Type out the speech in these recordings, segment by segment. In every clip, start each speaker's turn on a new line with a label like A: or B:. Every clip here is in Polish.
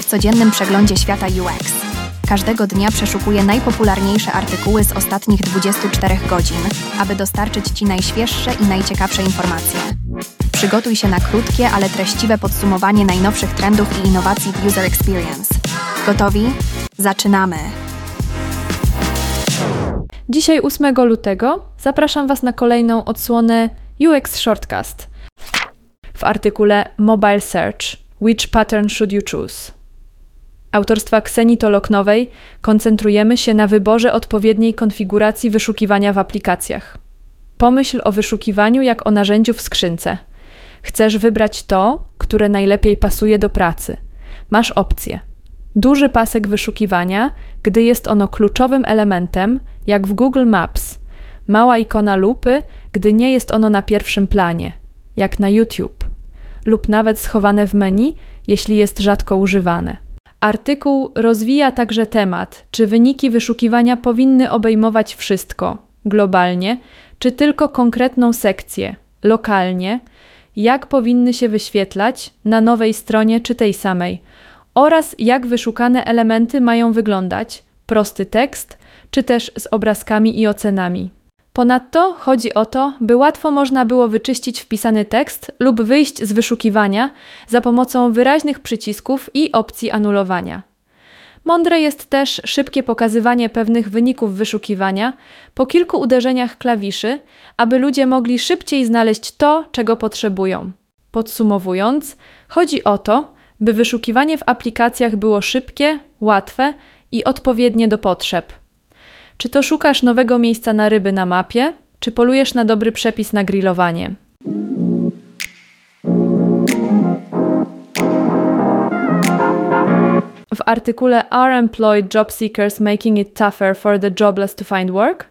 A: W codziennym przeglądzie świata UX. Każdego dnia przeszukuję najpopularniejsze artykuły z ostatnich 24 godzin, aby dostarczyć Ci najświeższe i najciekawsze informacje. Przygotuj się na krótkie, ale treściwe podsumowanie najnowszych trendów i innowacji w User Experience. Gotowi? Zaczynamy!
B: Dzisiaj 8 lutego zapraszam Was na kolejną odsłonę UX Shortcast w artykule Mobile Search Which Pattern Should You Choose? Autorstwa Ksenii Toloknowej koncentrujemy się na wyborze odpowiedniej konfiguracji wyszukiwania w aplikacjach. Pomyśl o wyszukiwaniu jak o narzędziu w skrzynce. Chcesz wybrać to, które najlepiej pasuje do pracy. Masz opcję. Duży pasek wyszukiwania, gdy jest ono kluczowym elementem, jak w Google Maps. Mała ikona lupy, gdy nie jest ono na pierwszym planie, jak na YouTube. Lub nawet schowane w menu, jeśli jest rzadko używane. Artykuł rozwija także temat, czy wyniki wyszukiwania powinny obejmować wszystko, globalnie, czy tylko konkretną sekcję, lokalnie, jak powinny się wyświetlać na nowej stronie czy tej samej, oraz jak wyszukane elementy mają wyglądać prosty tekst, czy też z obrazkami i ocenami. Ponadto chodzi o to, by łatwo można było wyczyścić wpisany tekst lub wyjść z wyszukiwania za pomocą wyraźnych przycisków i opcji anulowania. Mądre jest też szybkie pokazywanie pewnych wyników wyszukiwania po kilku uderzeniach klawiszy, aby ludzie mogli szybciej znaleźć to, czego potrzebują. Podsumowując, chodzi o to, by wyszukiwanie w aplikacjach było szybkie, łatwe i odpowiednie do potrzeb. Czy to szukasz nowego miejsca na ryby na mapie, czy polujesz na dobry przepis na grillowanie? W artykule Are Employed Job Seekers Making It Tougher for the Jobless to Find Work?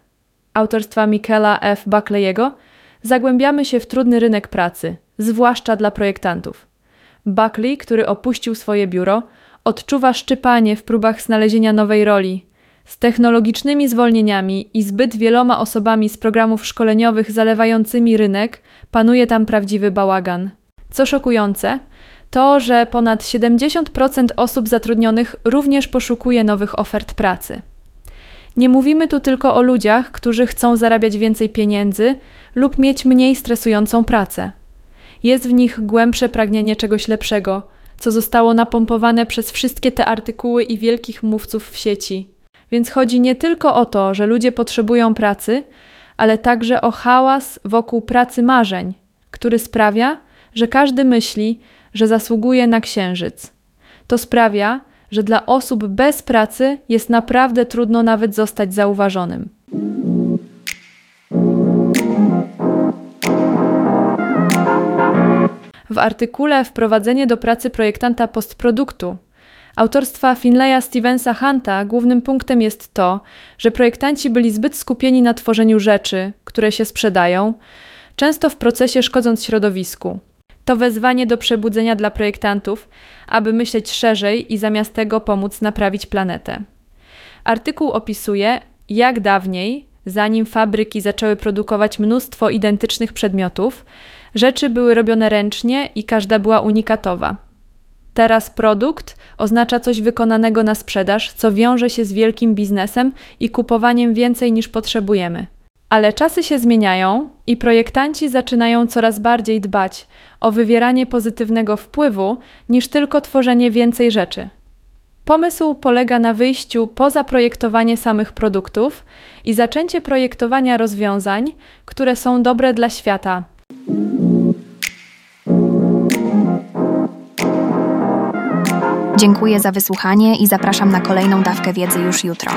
B: autorstwa Michaela F. Buckley'ego zagłębiamy się w trudny rynek pracy, zwłaszcza dla projektantów. Buckley, który opuścił swoje biuro, odczuwa szczypanie w próbach znalezienia nowej roli. Z technologicznymi zwolnieniami i zbyt wieloma osobami z programów szkoleniowych zalewającymi rynek, panuje tam prawdziwy bałagan. Co szokujące, to, że ponad 70% osób zatrudnionych również poszukuje nowych ofert pracy. Nie mówimy tu tylko o ludziach, którzy chcą zarabiać więcej pieniędzy lub mieć mniej stresującą pracę. Jest w nich głębsze pragnienie czegoś lepszego, co zostało napompowane przez wszystkie te artykuły i wielkich mówców w sieci. Więc chodzi nie tylko o to, że ludzie potrzebują pracy, ale także o hałas wokół pracy marzeń, który sprawia, że każdy myśli, że zasługuje na księżyc. To sprawia, że dla osób bez pracy jest naprawdę trudno nawet zostać zauważonym. W artykule Wprowadzenie do pracy projektanta postproduktu autorstwa Finleya Stevensa Hunta głównym punktem jest to, że projektanci byli zbyt skupieni na tworzeniu rzeczy, które się sprzedają, często w procesie szkodząc środowisku. To wezwanie do przebudzenia dla projektantów, aby myśleć szerzej i zamiast tego pomóc naprawić planetę. Artykuł opisuje, jak dawniej, zanim fabryki zaczęły produkować mnóstwo identycznych przedmiotów, rzeczy były robione ręcznie i każda była unikatowa. Teraz produkt oznacza coś wykonanego na sprzedaż, co wiąże się z wielkim biznesem i kupowaniem więcej niż potrzebujemy. Ale czasy się zmieniają i projektanci zaczynają coraz bardziej dbać o wywieranie pozytywnego wpływu niż tylko tworzenie więcej rzeczy. Pomysł polega na wyjściu poza projektowanie samych produktów i zaczęcie projektowania rozwiązań, które są dobre dla świata.
A: Dziękuję za wysłuchanie i zapraszam na kolejną dawkę wiedzy już jutro.